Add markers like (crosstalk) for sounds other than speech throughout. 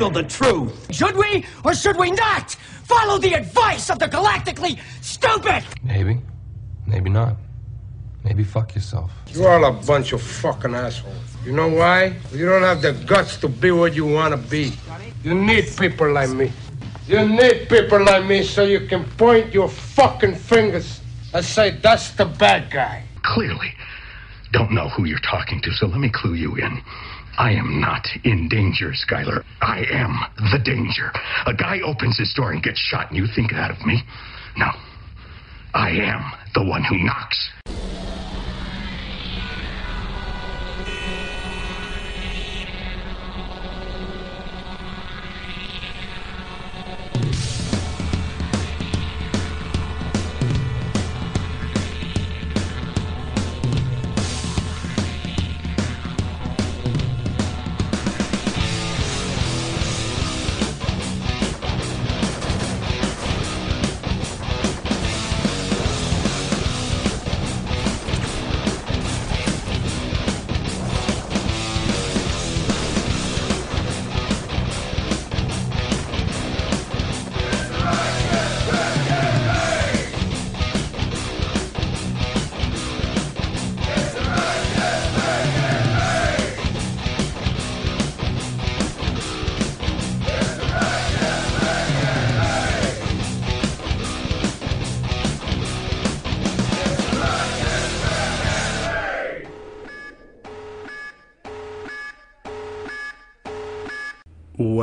handle the truth. Should we or should we not follow the advice of the galactically stupid? Maybe. Maybe not. Maybe fuck yourself. You're all a bunch of fucking assholes. You know why? You don't have the guts to be what you want to be. You need people like me. You need people like me so you can point your fucking fingers and say, that's the bad guy. Clearly, don't know who you're talking to, so let me clue you in. I am not in danger, Skylar. I am the danger. A guy opens his door and gets shot, and you think that of me? No. I am the one who knocks.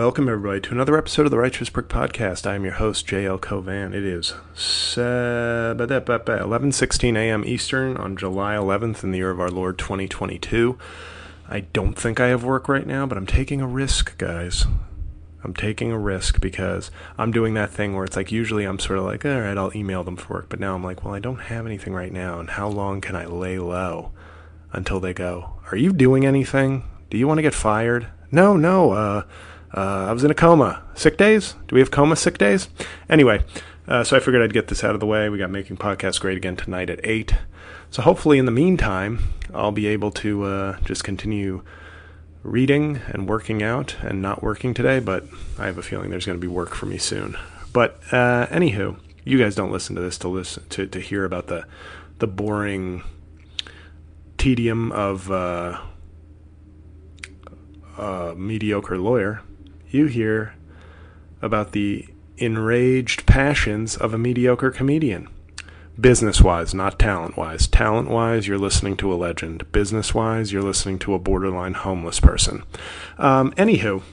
Welcome, everybody, to another episode of the Righteous Prick Podcast. I am your host, J.L. Cauvin. It is 11.16 a.m. Eastern on July 11th in the year of our Lord 2022. I don't think I have work right now, but I'm taking a risk, guys. I'm taking a risk because I'm doing that thing where it's like usually I'm sort of like, all right, I'll email them for work. But now I'm like, well, I don't have anything right now. And how long can I lay low until they go, are you doing anything? Do you want to get fired? No, no, uh, uh, I was in a coma. Sick days? Do we have coma sick days? Anyway, uh, so I figured I'd get this out of the way. We got Making Podcasts Great again tonight at 8. So hopefully, in the meantime, I'll be able to uh, just continue reading and working out and not working today, but I have a feeling there's going to be work for me soon. But uh, anywho, you guys don't listen to this to listen to, to hear about the the boring tedium of uh, a mediocre lawyer you hear about the enraged passions of a mediocre comedian. Business wise, not talent wise. Talent wise, you're listening to a legend. Business wise, you're listening to a borderline homeless person. Um, anywho,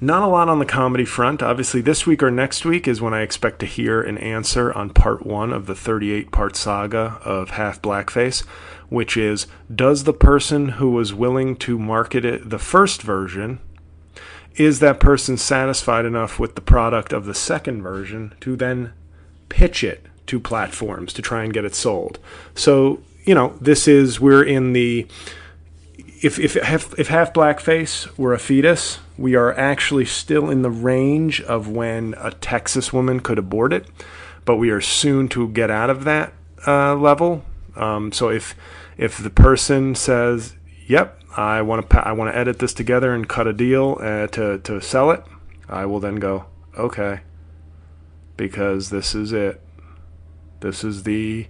not a lot on the comedy front. Obviously, this week or next week is when I expect to hear an answer on part one of the 38 part saga of Half Blackface, which is Does the person who was willing to market it, the first version, is that person satisfied enough with the product of the second version to then pitch it to platforms to try and get it sold? So, you know, this is, we're in the, if, if, if, if half blackface were a fetus, we are actually still in the range of when a Texas woman could abort it, but we are soon to get out of that uh, level. Um, so if if the person says, "Yep, I want to I want to edit this together and cut a deal uh, to to sell it. I will then go okay because this is it. This is the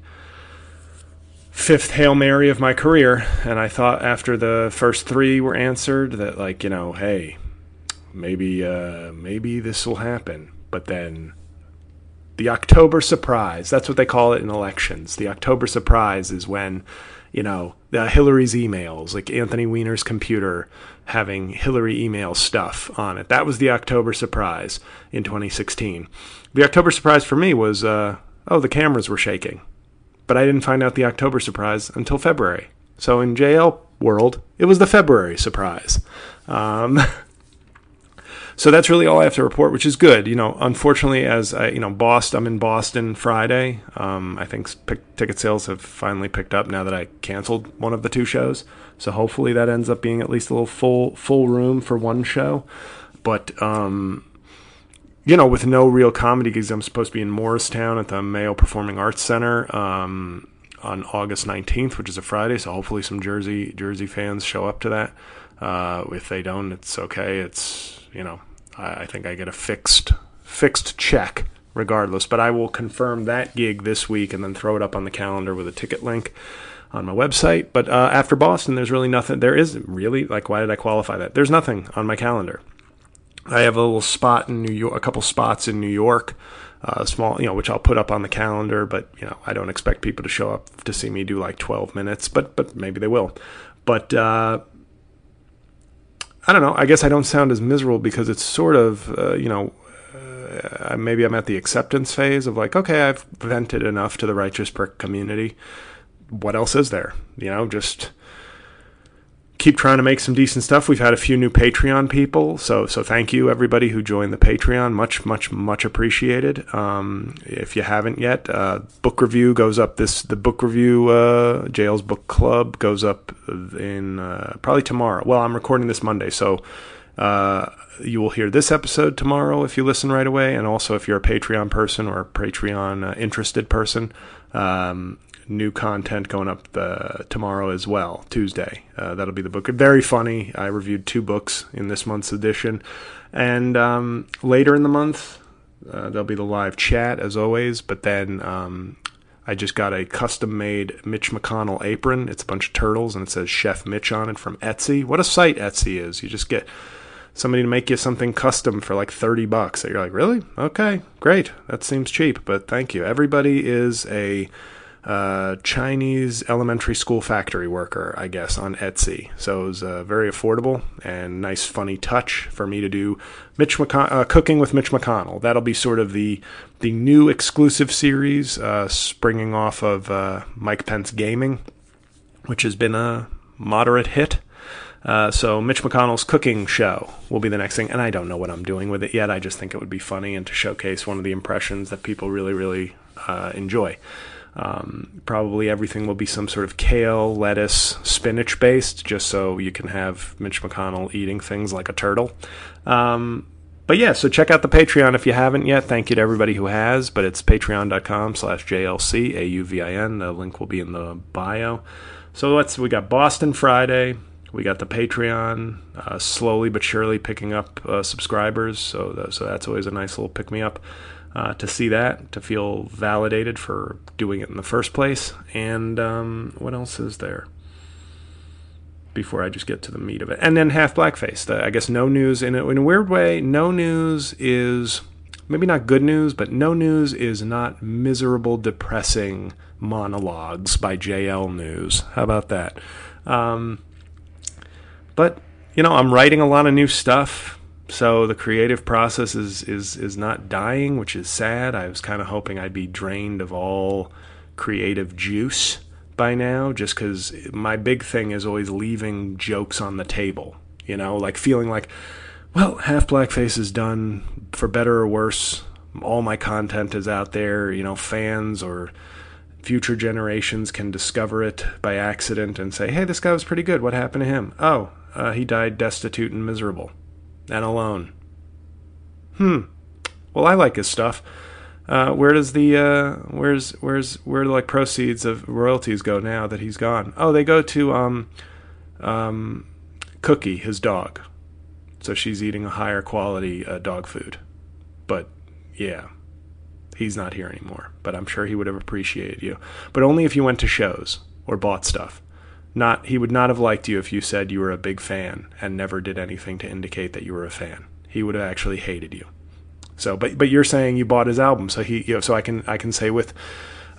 fifth hail mary of my career, and I thought after the first three were answered that like you know hey maybe uh, maybe this will happen, but then. The October surprise, that's what they call it in elections. The October surprise is when you know, uh, Hillary's emails, like Anthony Weiner's computer having Hillary email stuff on it. That was the October surprise in 2016. The October surprise for me was, uh, oh, the cameras were shaking. But I didn't find out the October surprise until February. So in JL world, it was the February surprise. Um, (laughs) so that's really all I have to report, which is good. You know, unfortunately, as I, you know, Boston, I'm in Boston Friday. Um, I think pick, ticket sales have finally picked up now that I canceled one of the two shows. So hopefully that ends up being at least a little full full room for one show. But um, you know, with no real comedy gigs, I'm supposed to be in Morristown at the Mayo Performing Arts Center um, on August 19th, which is a Friday. So hopefully some Jersey Jersey fans show up to that. Uh, if they don't, it's okay. It's you know, I, think I get a fixed fixed check regardless. But I will confirm that gig this week and then throw it up on the calendar with a ticket link on my website. But uh, after Boston, there's really nothing. There is really like, why did I qualify that? There's nothing on my calendar. I have a little spot in New York, a couple spots in New York, uh, small, you know, which I'll put up on the calendar. But you know, I don't expect people to show up to see me do like 12 minutes, but but maybe they will. But uh, I don't know. I guess I don't sound as miserable because it's sort of, uh, you know, uh, maybe I'm at the acceptance phase of like, okay, I've vented enough to the righteous prick community. What else is there? You know, just keep trying to make some decent stuff. We've had a few new Patreon people, so so thank you everybody who joined the Patreon. Much much much appreciated. Um, if you haven't yet, uh, book review goes up this. The book review, uh, JL's Book Club goes up in uh, probably tomorrow. Well, I'm recording this Monday, so. Uh, you will hear this episode tomorrow if you listen right away, and also if you're a Patreon person or a Patreon uh, interested person, um, new content going up uh, tomorrow as well, Tuesday. Uh, that'll be the book. Very funny. I reviewed two books in this month's edition. And um, later in the month, uh, there'll be the live chat as always. But then um, I just got a custom made Mitch McConnell apron. It's a bunch of turtles and it says Chef Mitch on it from Etsy. What a site Etsy is. You just get somebody to make you something custom for like 30 bucks. That you're like, really? Okay, great. That seems cheap, but thank you. Everybody is a uh, Chinese elementary school factory worker, I guess, on Etsy. So it was uh, very affordable and nice, funny touch for me to do Mitch McCon- uh, cooking with Mitch McConnell. That'll be sort of the the new exclusive series, uh, springing off of uh, Mike Pence Gaming, which has been a moderate hit. Uh, so Mitch McConnell's cooking show will be the next thing, and I don't know what I'm doing with it yet. I just think it would be funny and to showcase one of the impressions that people really, really enjoy. Um, probably everything will be some sort of kale, lettuce, spinach based, just so you can have Mitch McConnell eating things like a turtle. Um, but yeah, so check out the Patreon if you haven't yet. Thank you to everybody who has, but it's patreon.com slash JLC, A-U-V-I-N. The link will be in the bio. So let's, we got Boston Friday. We got the Patreon uh, slowly but surely picking up uh, subscribers. So, so that's always a nice little pick me up uh, to see that, to feel validated for doing it in the first place. And um, what else is there? Before I just get to the meat of it, and then half blackface. The, I guess no news in a, in a weird way. No news is maybe not good news, but no news is not miserable, depressing monologues by JL News. How about that? Um, but you know, I'm writing a lot of new stuff. So the creative process is is is not dying, which is sad. I was kind of hoping I'd be drained of all creative juice by now, just because my big thing is always leaving jokes on the table. You know, like feeling like, well, half blackface is done for better or worse. All my content is out there. You know, fans or future generations can discover it by accident and say, "Hey, this guy was pretty good. What happened to him? Oh, uh, he died destitute and miserable." And alone. Hmm. Well, I like his stuff. Uh, where does the uh, where's where's where do like proceeds of royalties go now that he's gone? Oh, they go to um, um, Cookie, his dog. So she's eating a higher quality uh, dog food. But yeah, he's not here anymore. But I'm sure he would have appreciated you. But only if you went to shows or bought stuff. Not he would not have liked you if you said you were a big fan and never did anything to indicate that you were a fan. He would have actually hated you. So, but but you're saying you bought his album, so he you know, so I can I can say with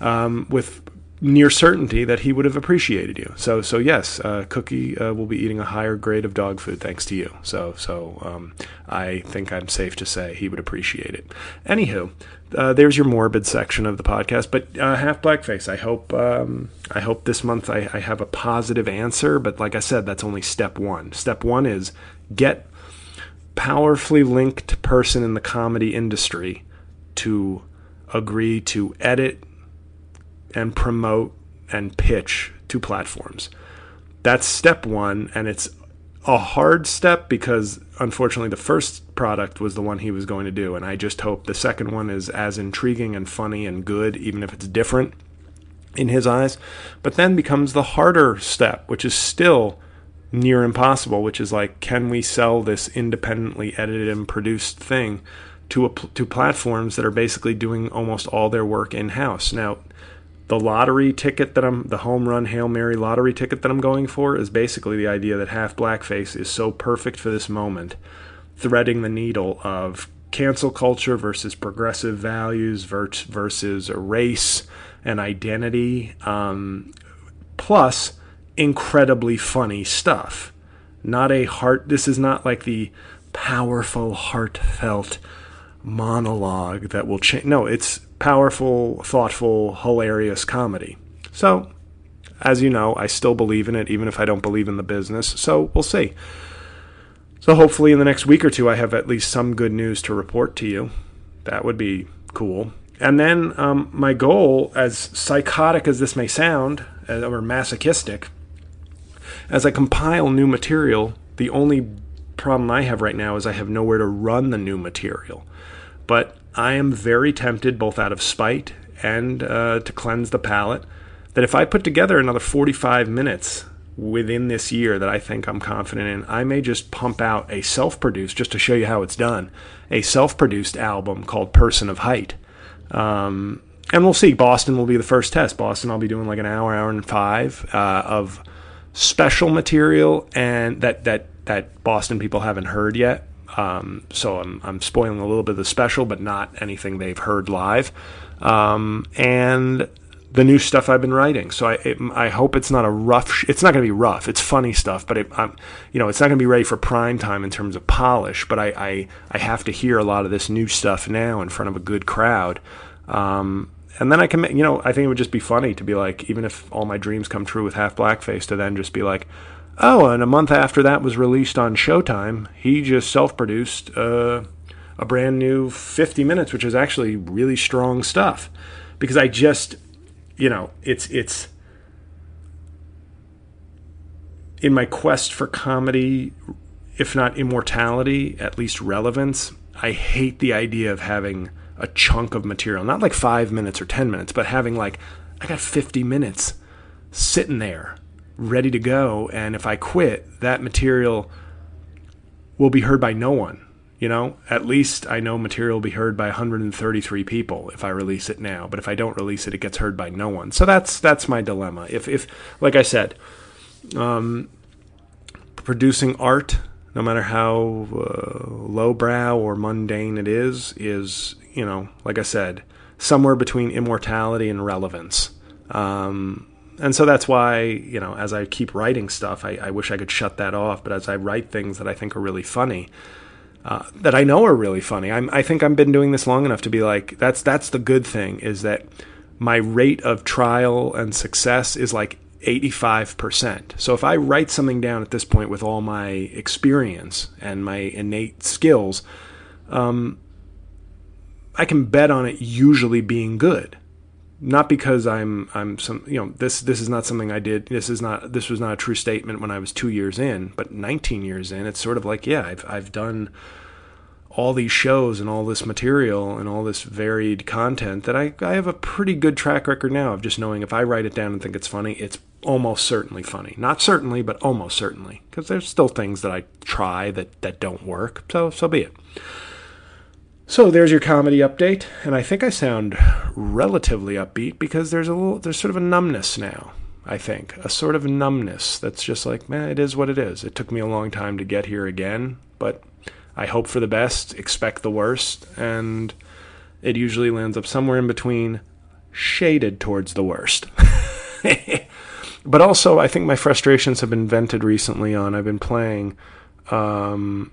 um, with near certainty that he would have appreciated you. So so yes, uh, Cookie uh, will be eating a higher grade of dog food thanks to you. So so um, I think I'm safe to say he would appreciate it. Anywho, uh, there's your morbid section of the podcast. But uh, half blackface. I hope um, I hope this month I, I have a positive answer. But like I said, that's only step one. Step one is get powerfully linked person in the comedy industry to agree to edit and promote and pitch to platforms. That's step one, and it's a hard step because unfortunately the first product was the one he was going to do, and I just hope the second one is as intriguing and funny and good, even if it's different in his eyes. But then becomes the harder step, which is still near impossible, which is like, can we sell this independently edited and produced thing to a, to platforms that are basically doing almost all their work in house? Now, the lottery ticket that I'm, the home run Hail Mary lottery ticket that I'm going for is basically the idea that half blackface is so perfect for this moment, threading the needle of cancel culture versus progressive values versus race and identity, um, plus incredibly funny stuff. Not a heart, this is not like the powerful, heartfelt monologue that will change. No, it's powerful, thoughtful, hilarious comedy. So, as you know, I still believe in it, even if I don't believe in the business. So, we'll see. So, hopefully, in the next week or two, I have at least some good news to report to you. That would be cool. And then, um, my goal, as psychotic as this may sound, uh, or masochistic, as I compile new material, the only problem I have right now is I have nowhere to run the new material. But I am very tempted, both out of spite and uh, to cleanse the palate, that if I put together another 45 minutes within this year that I think I'm confident in, I may just pump out a self produced, just to show you how it's done, a self produced album called Person of Height. Um, and we'll see. Boston will be the first test. Boston, I'll be doing like an hour, hour and five uh, of special material and that that that Boston people haven't heard yet. Um, so I'm I'm spoiling a little bit of the special, but not anything they've heard live. Um, and the new stuff I've been writing. So I it, I hope it's not a rough. Sh- it's not going to be rough. It's funny stuff, but it, I'm you know it's not going to be ready for prime time in terms of polish. But I, I I have to hear a lot of this new stuff now in front of a good crowd. Um, and then I can, you know, I think it would just be funny to be like, even if all my dreams come true with half blackface, to then just be like, oh, and a month after that was released on Showtime, he just self-produced uh, a brand new 50 minutes, which is actually really strong stuff. Because I just, you know, it's it's in my quest for comedy, if not immortality, at least relevance. I hate the idea of having a chunk of material, not like five minutes or 10 minutes, but having like, I got 50 minutes sitting there ready to go. And if I quit, that material will be heard by no one. You know, at least I know material will be heard by 133 people if I release it now. But if I don't release it, it gets heard by no one. So that's that's my dilemma. If if like I said, um, producing art, no matter how uh, lowbrow or mundane it is, is you know, like I said, somewhere between immortality and relevance. Um, and so that's why, you know, as I keep writing stuff, I, I, wish I could shut that off. But as I write things that I think are really funny, uh, that I know are really funny, I'm, I think I've been doing this long enough to be like, that's that's the good thing is that my rate of trial and success is like 85%. So if I write something down at this point with all my experience and my innate skills, um, I can bet on it usually being good. Not because I'm I'm some you know this this is not something I did this is not this was not a true statement when I was 2 years in but 19 years in it's sort of like yeah I've I've done all these shows and all this material and all this varied content that I, I have a pretty good track record now of just knowing if I write it down and think it's funny, it's almost certainly funny. Not certainly, but almost certainly. Because there's still things that I try that, that don't work. So so be it. So there's your comedy update, and I think I sound relatively upbeat because there's a little, there's sort of a numbness now. I think a sort of numbness that's just like, man, it is what it is. It took me a long time to get here again, but I hope for the best, expect the worst, and it usually lands up somewhere in between, shaded towards the worst. (laughs) but also, I think my frustrations have been vented recently on. I've been playing. Um,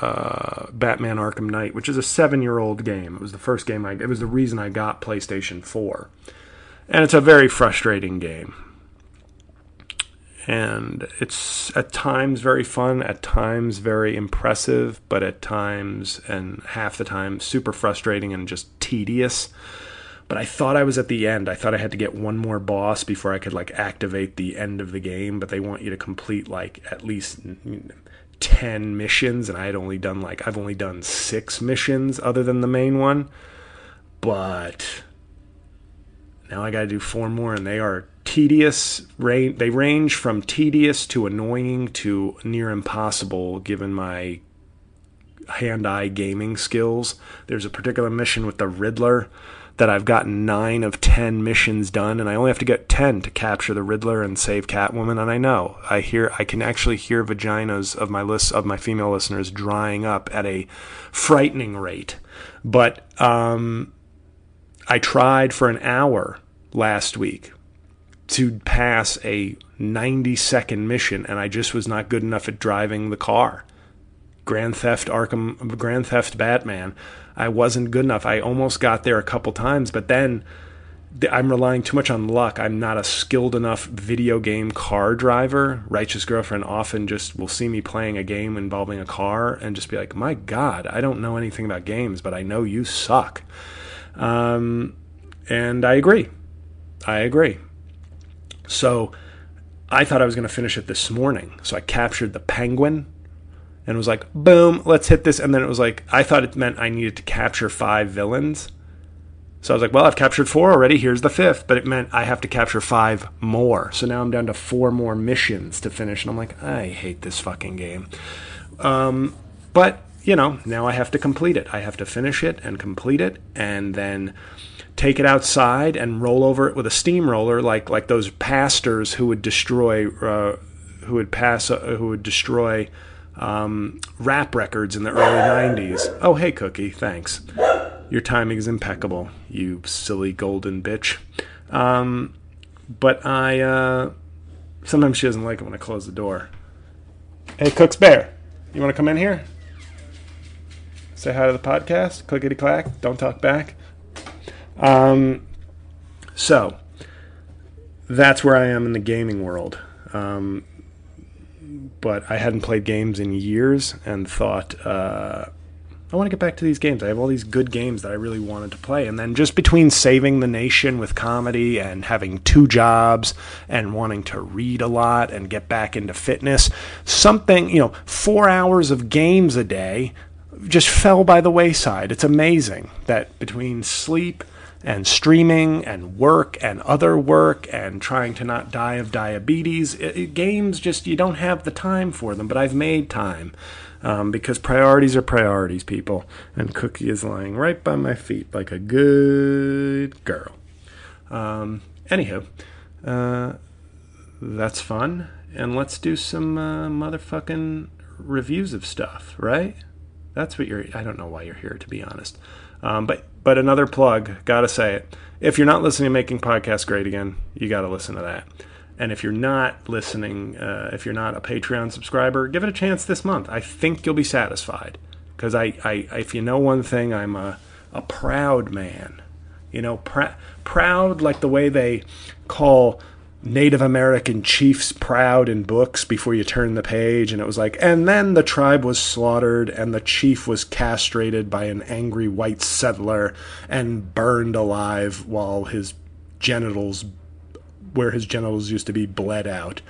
uh, Batman Arkham Knight, which is a seven-year-old game. It was the first game I. It was the reason I got PlayStation Four, and it's a very frustrating game. And it's at times very fun, at times very impressive, but at times and half the time super frustrating and just tedious. But I thought I was at the end. I thought I had to get one more boss before I could like activate the end of the game. But they want you to complete like at least 10 missions and I had only done like I've only done 6 missions other than the main one. But now I got to do four more and they are tedious. They range from tedious to annoying to near impossible, given my hand-eye gaming skills. There's a particular mission with the Riddler that I've gotten nine of ten missions done, and I only have to get ten to capture the Riddler and save Catwoman. And I know I hear I can actually hear vaginas of my list of my female listeners drying up at a frightening rate. But um, I tried for an hour last week to pass a 90 second mission, and I just was not good enough at driving the car. Grand Theft Arkham, Grand Theft Batman. I wasn't good enough. I almost got there a couple times, but then I'm relying too much on luck. I'm not a skilled enough video game car driver. Righteous Girlfriend often just will see me playing a game involving a car and just be like, my God, I don't know anything about games, but I know you suck. Um, and I agree. I agree. So I thought I was going to finish it this morning. So I captured the penguin and was like, boom, let's hit this. And then it was like, I thought it meant I needed to capture five villains. So I was like, well, I've captured four already. Here's the fifth. But it meant I have to capture five more. So now I'm down to four more missions to finish. And I'm like, I hate this fucking game. Um, but, you know, now I have to complete it. I have to finish it and complete it. And then take it outside and roll over it with a steamroller, like like those pastors who would destroy, uh, who would pass, uh, who would destroy um, rap records in the early '90s. Oh, hey, Cookie, thanks. Your timing is impeccable, you silly golden bitch. Um, but I uh, sometimes she doesn't like it when I close the door. Hey, Cook's Bear, you want to come in here? Say hi to the podcast. Clickety clack. Don't talk back. Um, so that's where I am in the gaming world. Um, but I hadn't played games in years and thought, uh, I want to get back to these games. I have all these good games that I really wanted to play. And then just between saving the nation with comedy and having two jobs and wanting to read a lot and get back into fitness, something, you know, four hours of games a day just fell by the wayside. It's amazing that between sleep, and streaming and work and other work and trying to not die of diabetes. It, it, games just, you don't have the time for them, but I've made time um, because priorities are priorities, people. And Cookie is lying right by my feet like a good girl. Um, anywho, uh, that's fun. And let's do some uh, motherfucking reviews of stuff, right? That's what you're. I don't know why you're here, to be honest. Um, but but another plug, gotta say it. If you're not listening to Making Podcasts Great Again, you gotta listen to that. And if you're not listening, uh, if you're not a Patreon subscriber, give it a chance this month. I think you'll be satisfied. Because I, I, if you know one thing, I'm a, a proud man. You know, pr- proud like the way they call Native American chiefs proud in books before you turn the page, and it was like, and then the tribe was slaughtered, and the chief was castrated by an angry white settler and burned alive while his genitals, where his genitals used to be, bled out.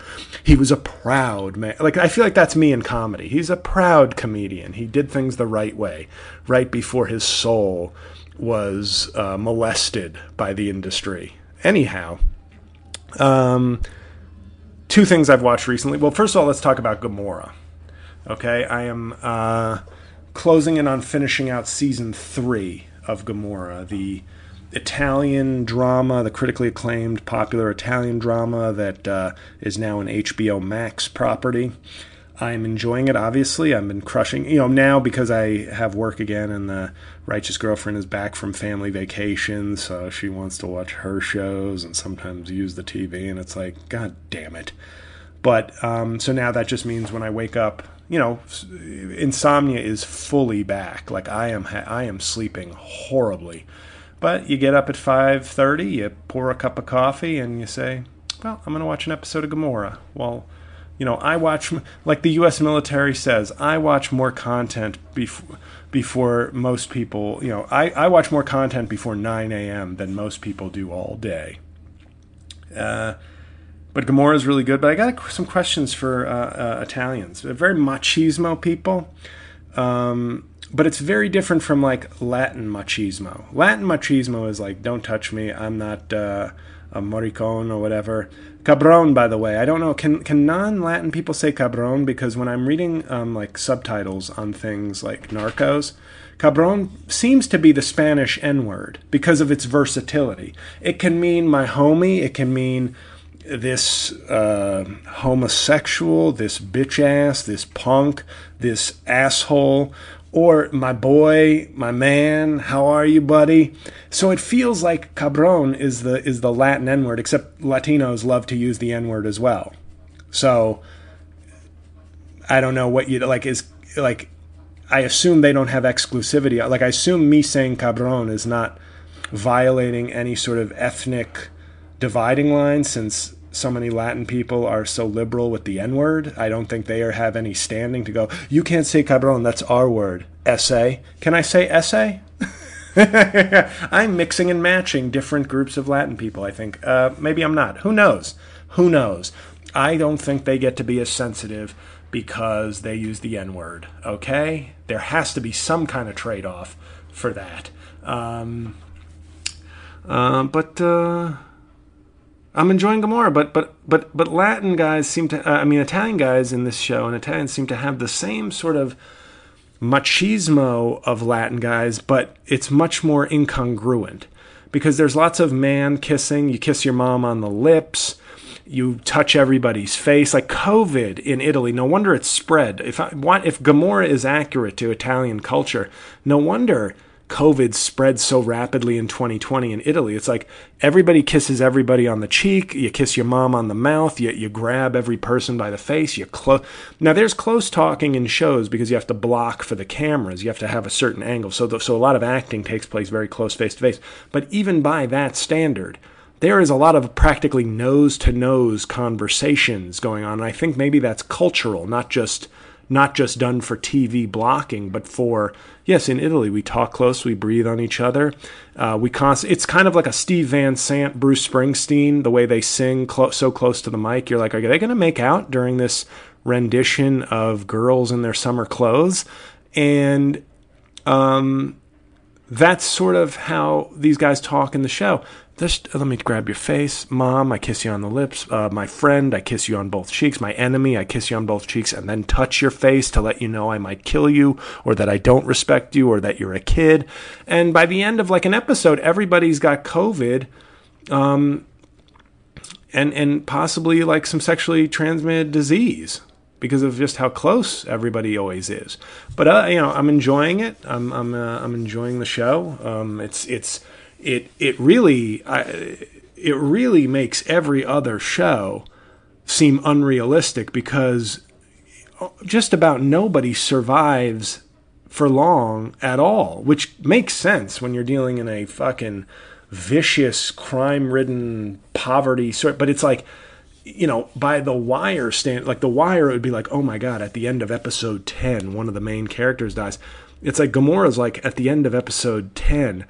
He was a proud man. Like, I feel like that's me in comedy. He's a proud comedian. He did things the right way, right before his soul was uh, molested by the industry. Anyhow, um, two things I've watched recently. Well, first of all, let's talk about Gomorrah. Okay, I am uh, closing in on finishing out season three of Gomorrah, the Italian drama, the critically acclaimed, popular Italian drama that uh, is now an HBO Max property. I'm enjoying it. Obviously, I've been crushing. You know, now because I have work again, and the righteous girlfriend is back from family vacation, so she wants to watch her shows and sometimes use the TV, and it's like, God damn it. But um, so now that just means when I wake up, you know, insomnia is fully back. Like I am, I am sleeping horribly. But you get up at five thirty, you pour a cup of coffee, and you say, "Well, I'm going to watch an episode of Gomorrah." Well you know, I watch like the U.S. military says. I watch more content before before most people. You know, I, I watch more content before 9 a.m. than most people do all day. Uh, but Gomorrah is really good. But I got some questions for uh, uh, Italians. They're very machismo people. Um, but it's very different from like Latin machismo. Latin machismo is like, don't touch me. I'm not. Uh, a maricón or whatever. Cabron, by the way, I don't know. Can can non-Latin people say cabron? Because when I'm reading um, like subtitles on things like Narcos, cabron seems to be the Spanish N-word because of its versatility. It can mean my homie. It can mean this uh, homosexual, this bitch ass, this punk, this asshole, or my boy, my man, how are you, buddy? So it feels like cabron is the is the Latin N word, except Latinos love to use the N word as well. So I don't know what you like is like. I assume they don't have exclusivity. Like I assume me saying cabron is not violating any sort of ethnic dividing line since so many Latin people are so liberal with the N word. I don't think they have any standing to go, you can't say cabron, that's our word. Ese. Can I say ese? (laughs) I'm mixing and matching different groups of Latin people, I think. Uh, maybe I'm not. Who knows? Who knows? I don't think they get to be as sensitive because they use the N word, okay? There has to be some kind of trade off for that. Um, uh, but. Uh, I'm enjoying Gomorrah, but but but but Latin guys seem to. Uh, I mean, Italian guys in this show and Italians seem to have the same sort of machismo of Latin guys, but it's much more incongruent because there's lots of man kissing. You kiss your mom on the lips. You touch everybody's face, like COVID in Italy. No wonder it's spread. If I, if Gomorrah is accurate to Italian culture, no wonder COVID spread so rapidly in 2020 in Italy. It's like everybody kisses everybody on the cheek. You kiss your mom on the mouth. You, you grab every person by the face. You close. Now there's close talking in shows because you have to block for the cameras. You have to have a certain angle. So the, so a lot of acting takes place very close face to face. But even by that standard, there is a lot of practically nose to nose conversations going on. And I think maybe that's cultural, not just not just done for TV blocking, but for yes, in Italy we talk close, we breathe on each other. Uh, we const- It's kind of like a Steve Van Zandt, Bruce Springsteen, the way they sing clo- so close to the mic. You're like, are they going to make out during this rendition of girls in their summer clothes? And um, that's sort of how these guys talk in the show. Just let me grab your face. Mom, I kiss you on the lips. Uh, my friend, I kiss you on both cheeks. My enemy, I kiss you on both cheeks and then touch your face to let you know I might kill you or that I don't respect you or that you're a kid. And by the end of like an episode, everybody's got COVID. Um, and, and possibly like some sexually transmitted disease because of just how close everybody always is. But uh, you know, I'm enjoying it. I'm I'm uh, I'm enjoying the show. Um, it's it's it it really I, it really makes every other show seem unrealistic because just about nobody survives for long at all, which makes sense when you're dealing in a fucking vicious, crime-ridden, poverty sort. But it's like, you know, by the Wire stand, like the Wire, it would be like, oh my god, at the end of episode ten, one of the main characters dies. It's like Gomorrah's like at the end of episode ten,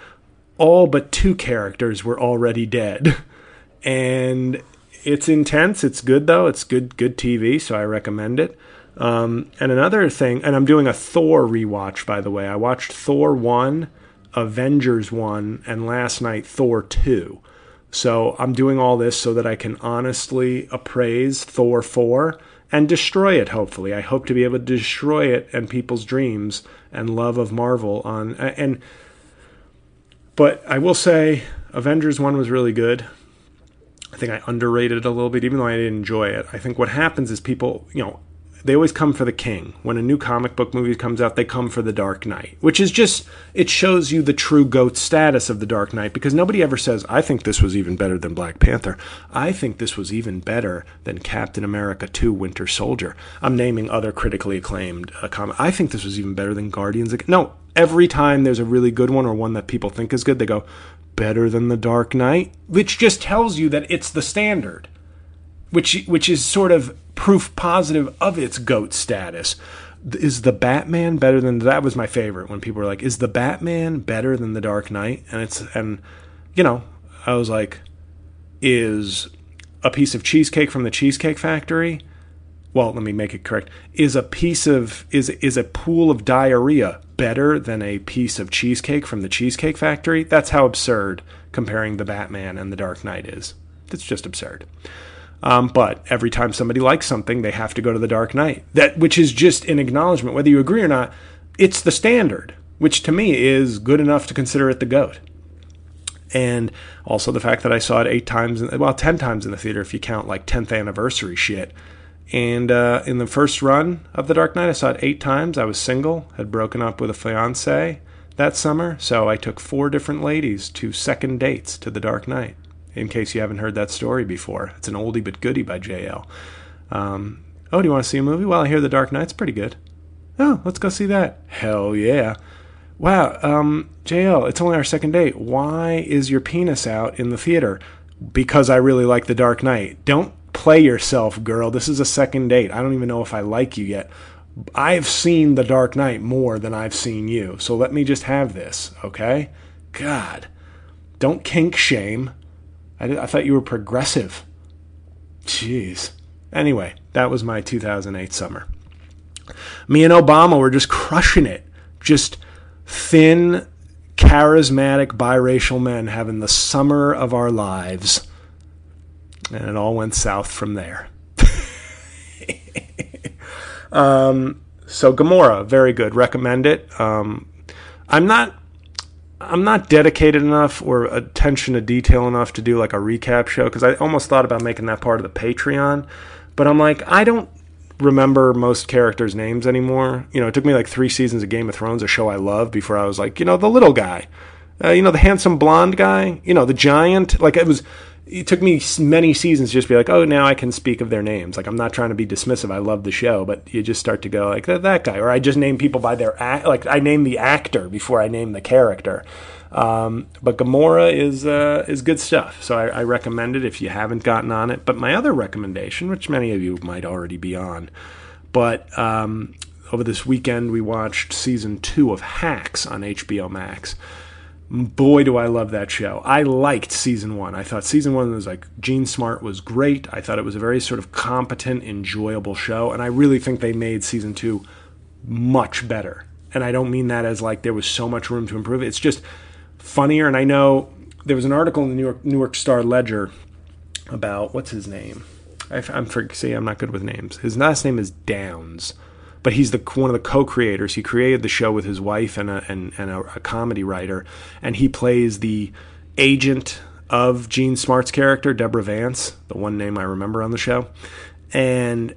all but two characters were already dead. (laughs) And it's intense. It's good though. It's good good TV, so I recommend it. Um, and another thing, and I'm doing a Thor rewatch by the way. I watched Thor 1, Avengers 1, and last night Thor 2. So I'm doing all this so that I can honestly appraise Thor 4 and destroy it hopefully. I hope to be able to destroy it and people's dreams and love of Marvel on and but I will say, Avengers 1 was really good. I think I underrated it a little bit, even though I didn't enjoy it. I think what happens is people, you know, they always come for the king. When a new comic book movie comes out, they come for the Dark Knight, which is just, it shows you the true GOAT status of the Dark Knight because nobody ever says, I think this was even better than Black Panther. I think this was even better than Captain America 2 Winter Soldier. I'm naming other critically acclaimed uh, comics. I think this was even better than Guardians. No, every time there's a really good one or one that people think is good, they go, better than The Dark Knight, which just tells you that it's the standard, which, which is sort of proof positive of its GOAT status. Is the Batman better than that? Was my favorite when people were like, "Is the Batman better than the Dark Knight?" And it's and you know, I was like, "Is a piece of cheesecake from the Cheesecake Factory?" Well, let me make it correct. Is a piece of is is a pool of diarrhea better than a piece of cheesecake from the Cheesecake Factory? That's how absurd comparing the Batman and the Dark Knight is. That's just absurd. Um, but every time somebody likes something, they have to go to the Dark Knight. That which is just an acknowledgement, whether you agree or not. It's the standard, which to me is good enough to consider it the goat. And also the fact that I saw it eight times, well, ten times in the theater if you count like tenth anniversary shit. And uh, in the first run of The Dark Knight, I saw it eight times. I was single, had broken up with a fiance that summer, so I took four different ladies to second dates to The Dark Knight in case you haven't heard that story before. It's an oldie but goodie by JL. Um, oh, do you want to see a movie? Well, I hear The Dark Knight's pretty good. Oh, let's go see that. Hell yeah. Wow, um, JL, it's only our second date. Why is your penis out in the theater? Because I really like The Dark Knight. Don't play yourself, girl. This is a second date. I don't even know if I like you yet. I've seen The Dark Knight more than I've seen you. So let me just have this, okay? God. Don't kink shame. I, I thought you were progressive. Jeez. Anyway, that was my 2008 summer. Me and Obama were just crushing it. Just thin, charismatic, biracial men having the summer of our lives. And it all went south from there. (laughs) um, so Gomorrah, very good. Recommend it. Um, I'm not I'm not dedicated enough or attention to detail enough to do like a recap show because I almost thought about making that part of the Patreon, but I'm like I don't remember most characters' names anymore. You know, it took me like three seasons of Game of Thrones, a show I love, before I was like, you know, the little guy, uh, you know, the handsome blonde guy, you know, the giant. Like it was, it took me many seasons to just be like, oh, now I can speak of their names. Like I'm not trying to be dismissive. I love the show, but you just start to go like that, that guy, or I just name people by their act. Like I name the actor before I name the character. Um, but Gomorrah is uh, is good stuff, so I, I, recommend it if you haven't gotten on it. But my other recommendation, which many of you might already be on, but um, over this weekend we watched season two of Hacks on HBO Max. Boy, do I love that show! I liked season one. I thought season one was like Jean Smart was great. I thought it was a very sort of competent, enjoyable show, and I really think they made season two much better. And I don't mean that as like there was so much room to improve. It's just funnier. And I know there was an article in the New York New York Star Ledger about what's his name. I, am for see, I'm not good with names. His last name is Downs, but he's the one of the co-creators. He created the show with his wife and a and, and a, a comedy writer, and he plays the agent of Jean Smart's character, Deborah Vance, the one name I remember on the show, and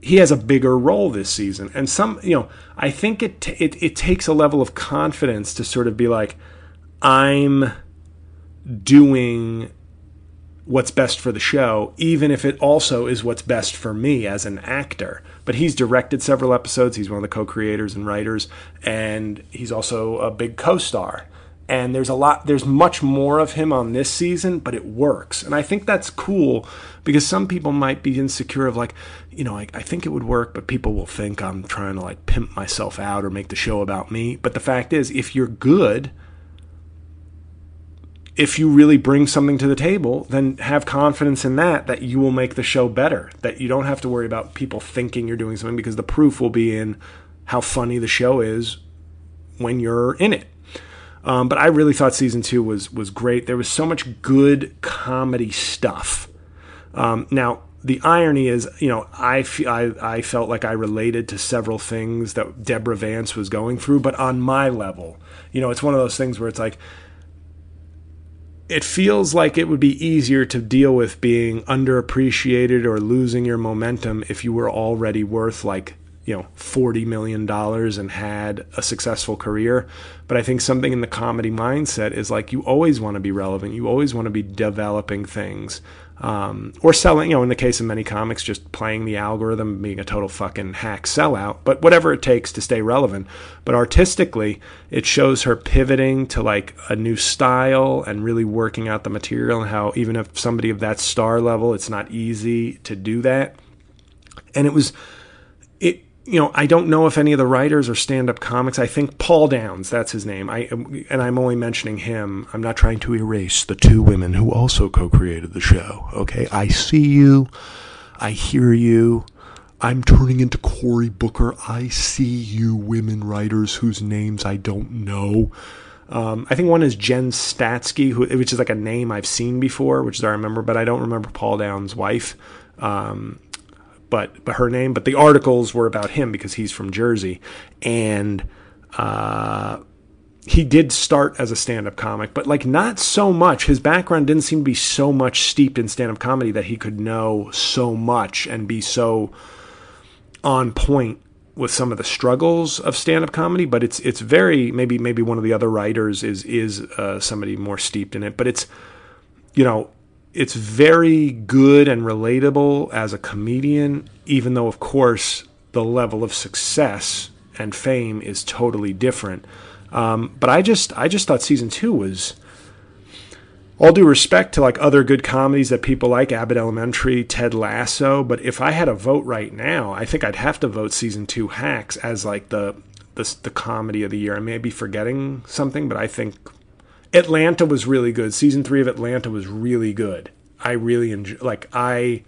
he has a bigger role this season. And some, you know, I think it, t- it it takes a level of confidence to sort of be like, I'm doing what's best for the show, even if it also is what's best for me as an actor. But he's directed several episodes. He's one of the co-creators and writers, and he's also a big co-star and there's a lot there's much more of him on this season but it works and i think that's cool because some people might be insecure of like you know I, I, think it would work but people will think i'm trying to like pimp myself out or make the show about me but the fact is if you're good if you really bring something to the table then have confidence in that that you will make the show better that you don't have to worry about people thinking you're doing something because the proof will be in how funny the show is when you're in it um, but I really thought season two was was great. There was so much good comedy stuff. Um, now the irony is, you know, I, I I felt like I related to several things that Deborah Vance was going through, but on my level, you know, it's one of those things where it's like it feels like it would be easier to deal with being underappreciated or losing your momentum if you were already worth like you know, $40 million and had a successful career. But I think something in the comedy mindset is like you always want to be relevant. You always want to be developing things. Um, or selling, you know, in the case of many comics, just playing the algorithm, being a total fucking hack sellout, but whatever it takes to stay relevant. But artistically, it shows her pivoting to like a new style and really working out the material and how even if somebody of that star level, it's not easy to do that. And it was, it, you know, I don't know if any of the writers are stand-up comics. I think Paul Downs, that's his name. I and I'm only mentioning him. I'm not trying to erase the two women who also co-created the show. Okay, I see you. I hear you. I'm turning into Cory Booker. I see you women writers whose names I don't know. Um, I think one is Jen Statsky, who, which is like a name I've seen before, which is I remember, but I don't remember Paul Downs' wife. Um, but but her name, but the articles were about him because he's from Jersey, and uh, he did start as a stand-up comic, but like not so much. His background didn't seem to be so much steeped in stand-up comedy that he could know so much and be so on point with some of the struggles of stand-up comedy. But it's it's very maybe maybe one of the other writers is is uh, somebody more steeped in it. But it's you know it's very good and relatable as a comedian, even though, of course, the level of success and fame is totally different. Um, but I just, I just thought season two was, all due respect to like other good comedies that people like, Abbott Elementary, Ted Lasso. But if I had a vote right now, I think I'd have to vote season two Hacks as like the the, the comedy of the year. I may be forgetting something, but I think Atlanta was really good. Season three of Atlanta was really good. I really enjoy. Like I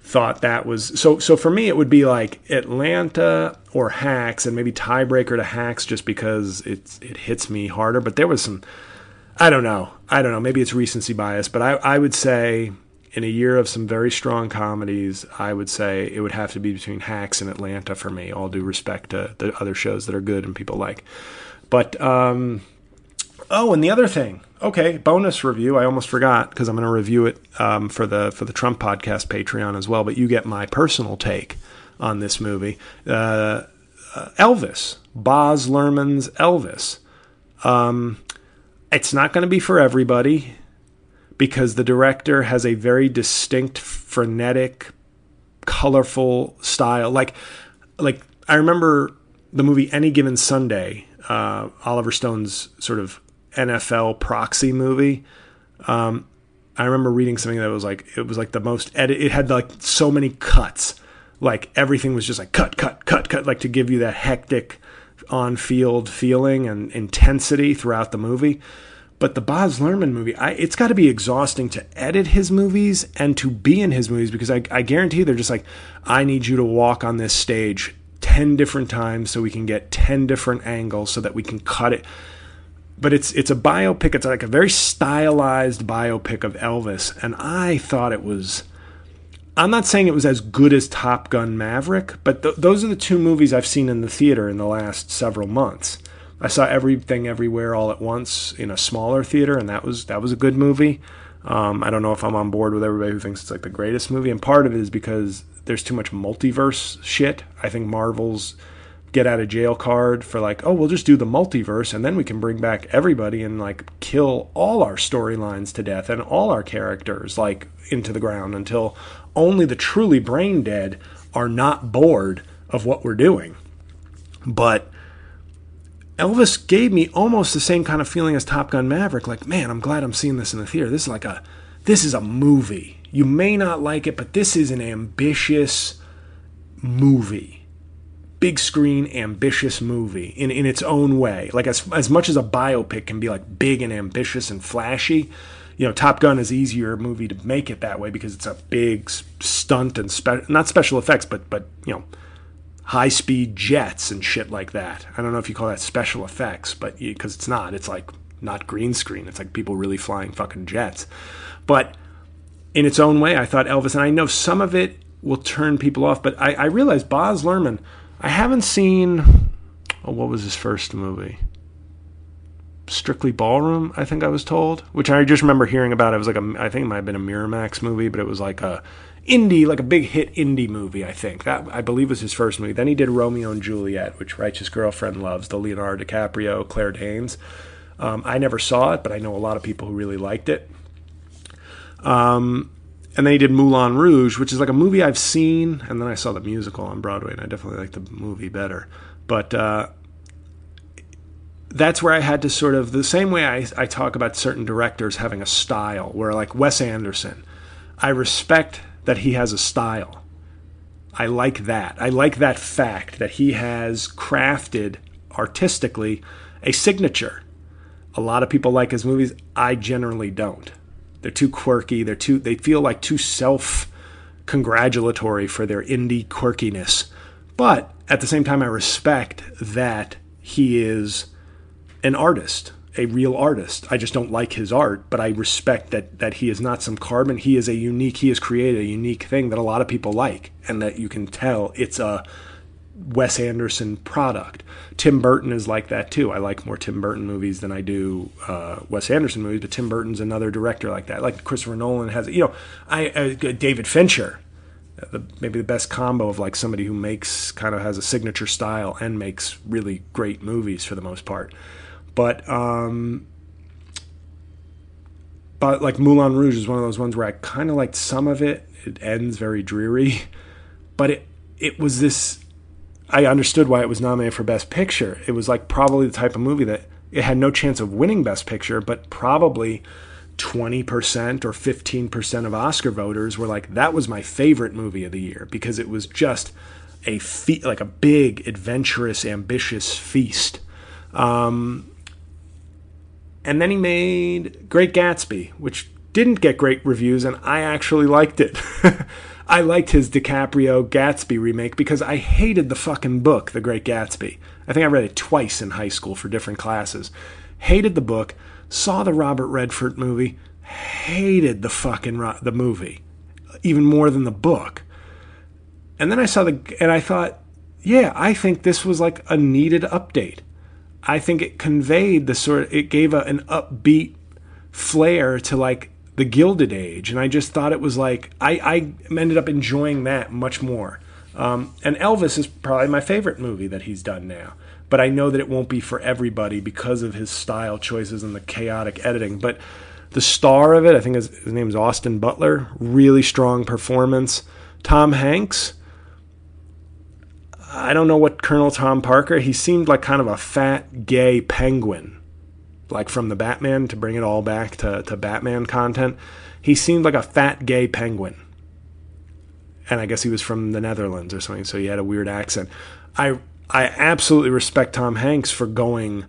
thought that was so. So for me, it would be like Atlanta or Hacks, and maybe tiebreaker to Hacks, just because it's it hits me harder. But there was some. I don't know. I don't know. Maybe it's recency bias, but I I would say in a year of some very strong comedies, I would say it would have to be between Hacks and Atlanta for me. All due respect to the other shows that are good and people like, but um Oh, and the other thing. Okay, bonus review. I almost forgot because I'm going to review it um, for the for the Trump podcast Patreon as well. But you get my personal take on this movie. Uh, uh, Elvis, Baz Luhrmann's Elvis. Um, it's not going to be for everybody because the director has a very distinct, frenetic, colorful style. Like, like I remember the movie Any Given Sunday. Uh, Oliver Stone's sort of NFL proxy movie. Um, I remember reading something that was like it was like the most edit. It had like so many cuts, like everything was just like cut, cut, cut, cut, like to give you that hectic on-field feeling and intensity throughout the movie. But the Baz Luhrmann movie, I, it's got to be exhausting to edit his movies and to be in his movies because I, I guarantee they're just like, I need you to walk on this stage 10 different times so we can get 10 different angles so that we can cut it but it's it's a biopic. It's like a very stylized biopic of Elvis, and I thought it was. I'm not saying it was as good as Top Gun Maverick, but th- those are the two movies I've seen in the theater in the last several months. I saw Everything Everywhere All at Once in a smaller theater, and that was that was a good movie. Um, I don't know if I'm on board with everybody who thinks it's like the greatest movie, and part of it is because there's too much multiverse shit. I think Marvel's get out of jail card for like, oh, we'll just do the multiverse and then we can bring back everybody and like kill all our storylines to death and all our characters like into the ground until only the truly brain dead are not bored of what we're doing. But Elvis gave me almost the same kind of feeling as Top Gun Maverick. Like, man, I'm glad I'm seeing this in the theater. This is like a, this is a movie. You may not like it, but this is an ambitious movie big screen ambitious movie in, in its own way. Like as as much as a biopic can be like big and ambitious and flashy, you know, Top Gun is easier movie to make it that way because it's a big stunt and spe- not special effects, but but you know, high speed jets and shit like that. I don't know if you call that special effects, but because it's not, it's like not green screen. It's like people really flying fucking jets. But in its own way, I thought Elvis, and I know some of it will turn people off, but I, I realized Baz Luhrmann I haven't seen. Oh, what was his first movie? Strictly Ballroom, I think I was told, which I just remember hearing about. It was like a, I think it might have been a Miramax movie, but it was like a indie, like a big hit indie movie. I think that I believe was his first movie. Then he did Romeo and Juliet, which Righteous Girlfriend loves, the Leonardo DiCaprio, Claire Danes. Um, I never saw it, but I know a lot of people who really liked it. Um, and then he did Moulin Rouge, which is like a movie I've seen, and then I saw the musical on Broadway, and I definitely like the movie better. But uh, that's where I had to sort of the same way I, I talk about certain directors having a style, where like Wes Anderson, I respect that he has a style. I like that. I like that fact that he has crafted artistically a signature. A lot of people like his movies. I generally don't. They're too quirky. They're too. They feel like too self congratulatory for their indie quirkiness. But at the same time, I respect that he is an artist. a real artist. I just don't like his art, but I respect that that he is not some carbon. He is a unique. He has created a unique thing that a lot of people like, and that you can tell it's a Wes Anderson product. Tim Burton is like that too. I like more Tim Burton movies than I do uh, Wes Anderson movies, but Tim Burton's another director like that. Like Christopher Nolan has, you know, I uh, David Fincher, the, maybe the best combo of like somebody who makes kind of has a signature style and makes really great movies for the most part. But um, but like Moulin Rouge is one of those ones where I kind of liked some of it. It ends very dreary, (laughs) but it it was this. I understood why it was nominated for Best Picture. It was like probably the type of movie that it had no chance of winning Best Picture, but probably 20% or 15% of Oscar voters were like, that was my favorite movie of the year because it was just a fe- like a big, adventurous, ambitious feast. Um, and then he made Great Gatsby, which didn't get great reviews, and I actually liked it. (laughs) I liked his DiCaprio Gatsby remake because I hated the fucking book, The Great Gatsby. I think I read it twice in high school for different classes. Hated the book, saw the Robert Redford movie, hated the fucking ro- the movie even more than the book. And then I saw the and I thought, yeah, I think this was like a needed update. I think it conveyed the sort it gave a, an upbeat flair to like the Gilded Age, and I just thought it was like I, I ended up enjoying that much more. Um, and Elvis is probably my favorite movie that he's done now, but I know that it won't be for everybody because of his style choices and the chaotic editing. But the star of it, I think his, his name is Austin Butler, really strong performance. Tom Hanks, I don't know what Colonel Tom Parker, he seemed like kind of a fat gay penguin like from the Batman to bring it all back to, to Batman content. He seemed like a fat gay penguin. And I guess he was from the Netherlands or something, so he had a weird accent. I I absolutely respect Tom Hanks for going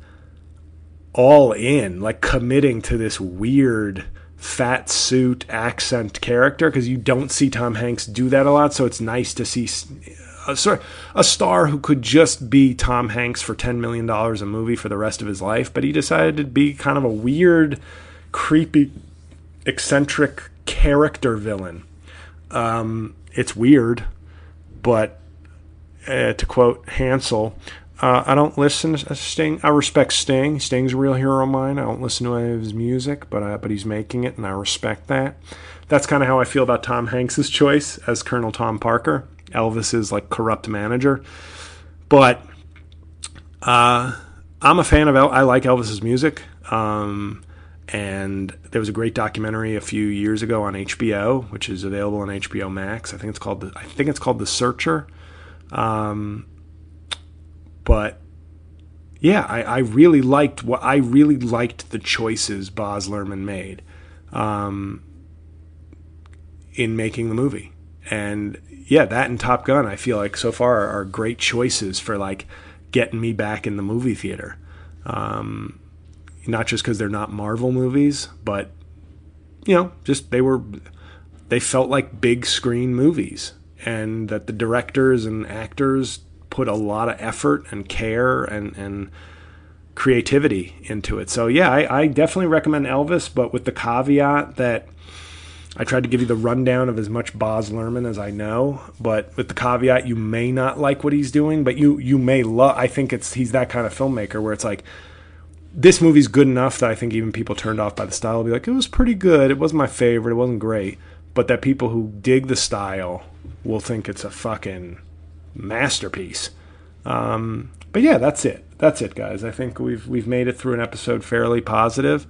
all in, like committing to this weird fat suit accent character because you don't see Tom Hanks do that a lot, so it's nice to see a, a star who could just be Tom Hanks for $10 million a movie for the rest of his life, but he decided to be kind of a weird, creepy, eccentric character villain. Um, it's weird, but uh, to quote Hansel, uh, I don't listen to Sting. I respect Sting. Sting's a real hero of mine. I don't listen to any of his music, but uh, but he's making it, and I respect that. That's kind of how I feel about Tom Hanks's choice as Colonel Tom Parker. Elvis's like corrupt manager. But uh, I'm a fan of El- I like Elvis's music. Um, and there was a great documentary a few years ago on HBO, which is available on HBO Max. I think it's called the, I think it's called The Searcher. Um, but yeah, I, I, really liked what I really liked the choices Baz Luhrmann made um, in making the movie, and yeah, that and Top Gun, I feel like so far are, great choices for like getting me back in the movie theater. Um, not just because they're not Marvel movies, but you know, just they were they felt like big screen movies, and that the directors and actors put a lot of effort and care and and creativity into it. So yeah, I, I definitely recommend Elvis, but with the caveat that I tried to give you the rundown of as much Baz Luhrmann as I know, but with the caveat you may not like what he's doing, but you you may love. I think it's he's that kind of filmmaker where it's like this movie's good enough that I think even people turned off by the style will be like it was pretty good. It wasn't my favorite. It wasn't great, but that people who dig the style will think it's a fucking masterpiece. Um, but yeah, that's it. That's it, guys. I think we've we've made it through an episode fairly positive.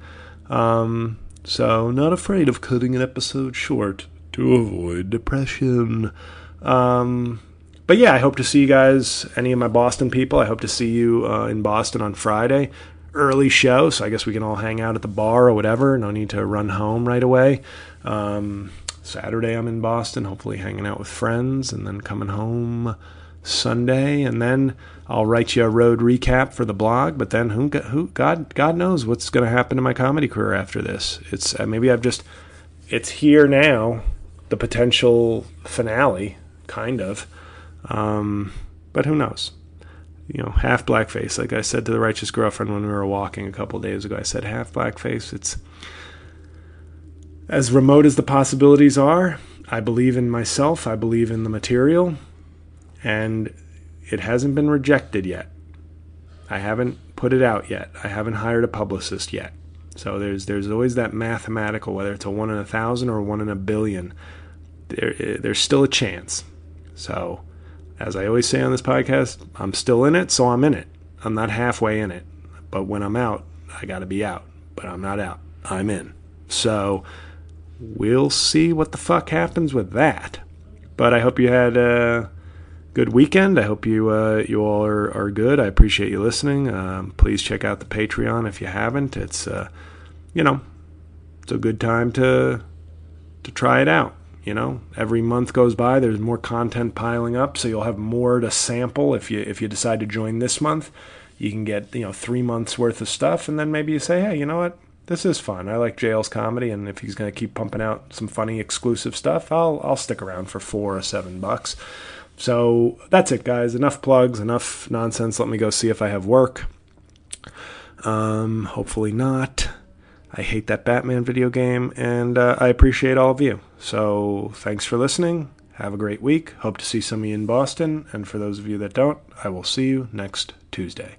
Um, so, not afraid of cutting an episode short to avoid depression. Um, but yeah, I hope to see you guys, any of my Boston people. I hope to see you uh, in Boston on Friday. Early show, so I guess we can all hang out at the bar or whatever. No need to run home right away. Um, Saturday, I'm in Boston, hopefully hanging out with friends, and then coming home Sunday, and then I'll write you a road recap for the blog. But then who, who God, God knows what's going to happen to my comedy career after this. It's uh, maybe I've just, it's here now, the potential finale, kind of. Um, but who knows? you know, half blackface. Like I said to the righteous girlfriend when we were walking a couple days ago, I said half blackface. It's as remote as the possibilities are. I believe in myself. I believe in the material, and it hasn't been rejected yet. I haven't put it out yet. I haven't hired a publicist yet. So there's there's always that mathematical, whether it's a one in a thousand or one in a billion. There, eh, there's still a chance. So as I always say on this podcast, I'm still in it, so I'm in it. I'm not halfway in it. But when I'm out, I got to be out. But I'm not out. I'm in. So we'll see what the fuck happens with that. But I hope you had a good weekend. I hope you uh, you all are, are good. I appreciate you listening. Um, please check out the Patreon if you haven't. It's uh, you know it's a good time to to try it out you know every month goes by there's more content piling up so you'll have more to sample if you if you decide to join this month you can get you know three months worth of stuff and then maybe you say hey you know what this is fun i like JL's comedy and if he's going to keep pumping out some funny exclusive stuff i'll i'll stick around for four or seven bucks so that's it guys enough plugs enough nonsense let me go see if i have work um hopefully not I hate that Batman video game, and uh, I appreciate all of you. So thanks for listening. Have a great week. Hope to see some of you in Boston. And for those of you that don't, I will see you next Tuesday.